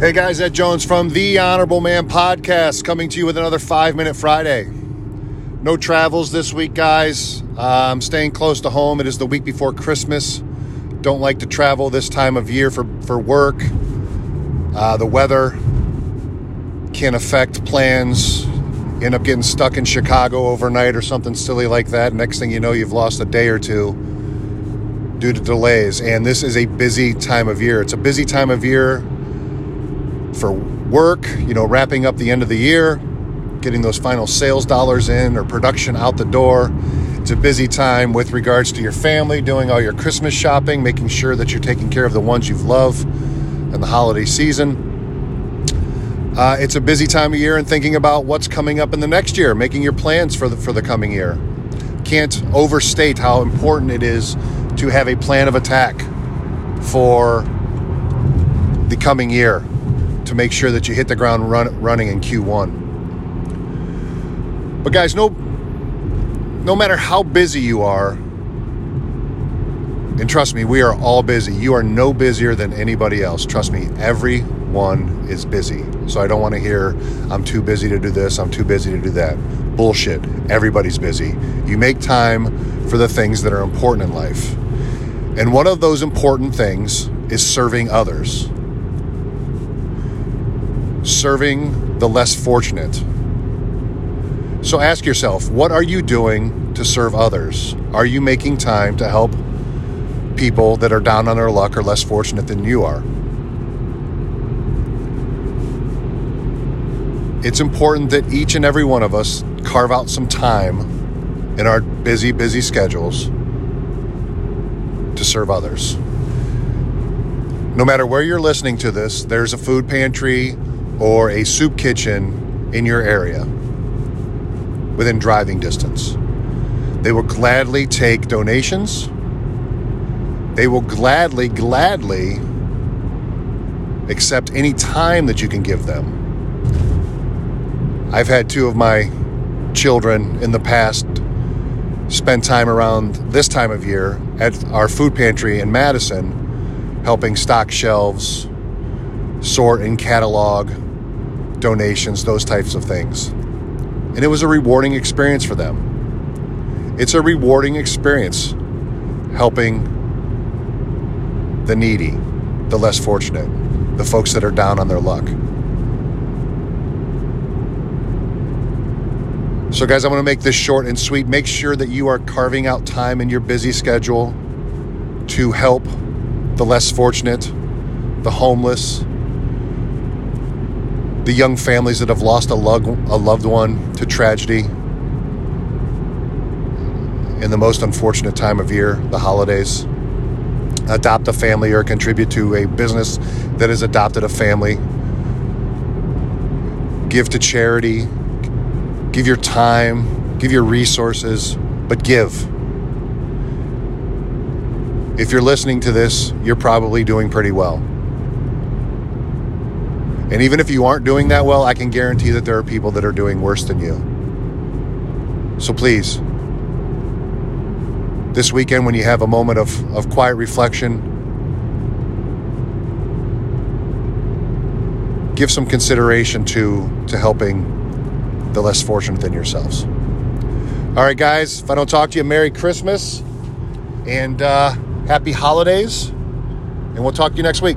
Hey guys, Ed Jones from the Honorable Man Podcast coming to you with another five minute Friday. No travels this week, guys. Uh, I'm staying close to home. It is the week before Christmas. Don't like to travel this time of year for, for work. Uh, the weather can affect plans. End up getting stuck in Chicago overnight or something silly like that. Next thing you know, you've lost a day or two due to delays. And this is a busy time of year. It's a busy time of year for work, you know, wrapping up the end of the year, getting those final sales dollars in or production out the door. It's a busy time with regards to your family, doing all your Christmas shopping, making sure that you're taking care of the ones you love in the holiday season. Uh, it's a busy time of year and thinking about what's coming up in the next year, making your plans for the for the coming year. Can't overstate how important it is to have a plan of attack for the coming year to make sure that you hit the ground run, running in Q1. But guys, no no matter how busy you are, and trust me, we are all busy. You are no busier than anybody else. Trust me, everyone is busy. So I don't want to hear I'm too busy to do this, I'm too busy to do that. Bullshit. Everybody's busy. You make time for the things that are important in life. And one of those important things is serving others serving the less fortunate. So ask yourself, what are you doing to serve others? Are you making time to help people that are down on their luck or less fortunate than you are? It's important that each and every one of us carve out some time in our busy, busy schedules to serve others. No matter where you're listening to this, there's a food pantry or a soup kitchen in your area within driving distance. They will gladly take donations. They will gladly, gladly accept any time that you can give them. I've had two of my children in the past spend time around this time of year at our food pantry in Madison helping stock shelves, sort and catalog donations, those types of things. And it was a rewarding experience for them. It's a rewarding experience helping the needy, the less fortunate, the folks that are down on their luck. So, guys, I want to make this short and sweet. Make sure that you are carving out time in your busy schedule to help the less fortunate, the homeless, the young families that have lost a, lug, a loved one to tragedy in the most unfortunate time of year, the holidays. Adopt a family or contribute to a business that has adopted a family. Give to charity. Give your time. Give your resources, but give. If you're listening to this, you're probably doing pretty well. And even if you aren't doing that well, I can guarantee that there are people that are doing worse than you. So please, this weekend when you have a moment of, of quiet reflection, give some consideration to, to helping the less fortunate than yourselves. All right, guys, if I don't talk to you, Merry Christmas and uh, Happy Holidays, and we'll talk to you next week.